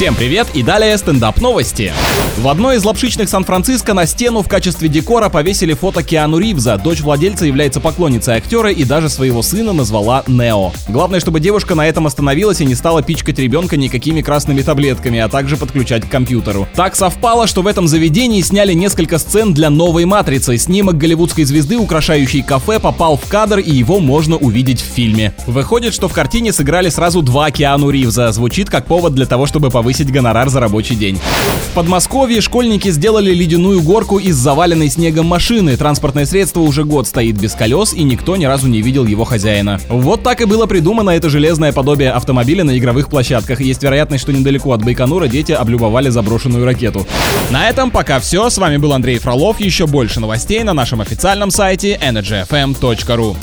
Всем привет и далее стендап новости. В одной из лапшичных Сан-Франциско на стену в качестве декора повесили фото Киану Ривза. Дочь владельца является поклонницей актера и даже своего сына назвала Нео. Главное, чтобы девушка на этом остановилась и не стала пичкать ребенка никакими красными таблетками, а также подключать к компьютеру. Так совпало, что в этом заведении сняли несколько сцен для новой матрицы. Снимок голливудской звезды, украшающий кафе, попал в кадр и его можно увидеть в фильме. Выходит, что в картине сыграли сразу два Киану Ривза. Звучит как повод для того, чтобы повысить повысить гонорар за рабочий день. В Подмосковье школьники сделали ледяную горку из заваленной снегом машины. Транспортное средство уже год стоит без колес, и никто ни разу не видел его хозяина. Вот так и было придумано это железное подобие автомобиля на игровых площадках. Есть вероятность, что недалеко от Байконура дети облюбовали заброшенную ракету. На этом пока все. С вами был Андрей Фролов. Еще больше новостей на нашем официальном сайте energyfm.ru.